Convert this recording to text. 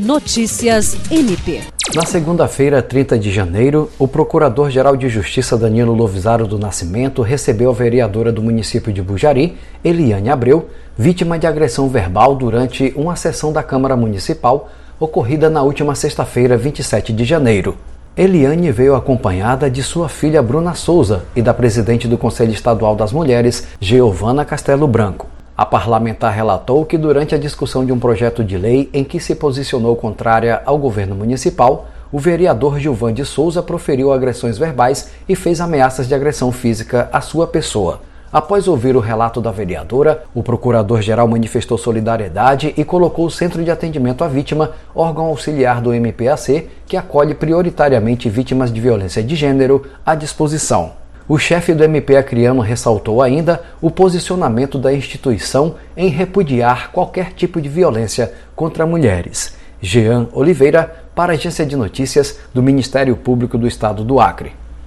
Notícias MP. Na segunda-feira, 30 de janeiro, o Procurador-Geral de Justiça Danilo Lovisaro do Nascimento recebeu a vereadora do município de Bujari, Eliane Abreu, vítima de agressão verbal durante uma sessão da Câmara Municipal ocorrida na última sexta-feira, 27 de janeiro. Eliane veio acompanhada de sua filha Bruna Souza e da presidente do Conselho Estadual das Mulheres, Giovana Castelo Branco. A parlamentar relatou que, durante a discussão de um projeto de lei em que se posicionou contrária ao governo municipal, o vereador Gilvan de Souza proferiu agressões verbais e fez ameaças de agressão física à sua pessoa. Após ouvir o relato da vereadora, o procurador-geral manifestou solidariedade e colocou o Centro de Atendimento à Vítima, órgão auxiliar do MPAC, que acolhe prioritariamente vítimas de violência de gênero, à disposição. O chefe do MP Acriano ressaltou ainda o posicionamento da instituição em repudiar qualquer tipo de violência contra mulheres. Jean Oliveira, para a Agência de Notícias do Ministério Público do Estado do Acre.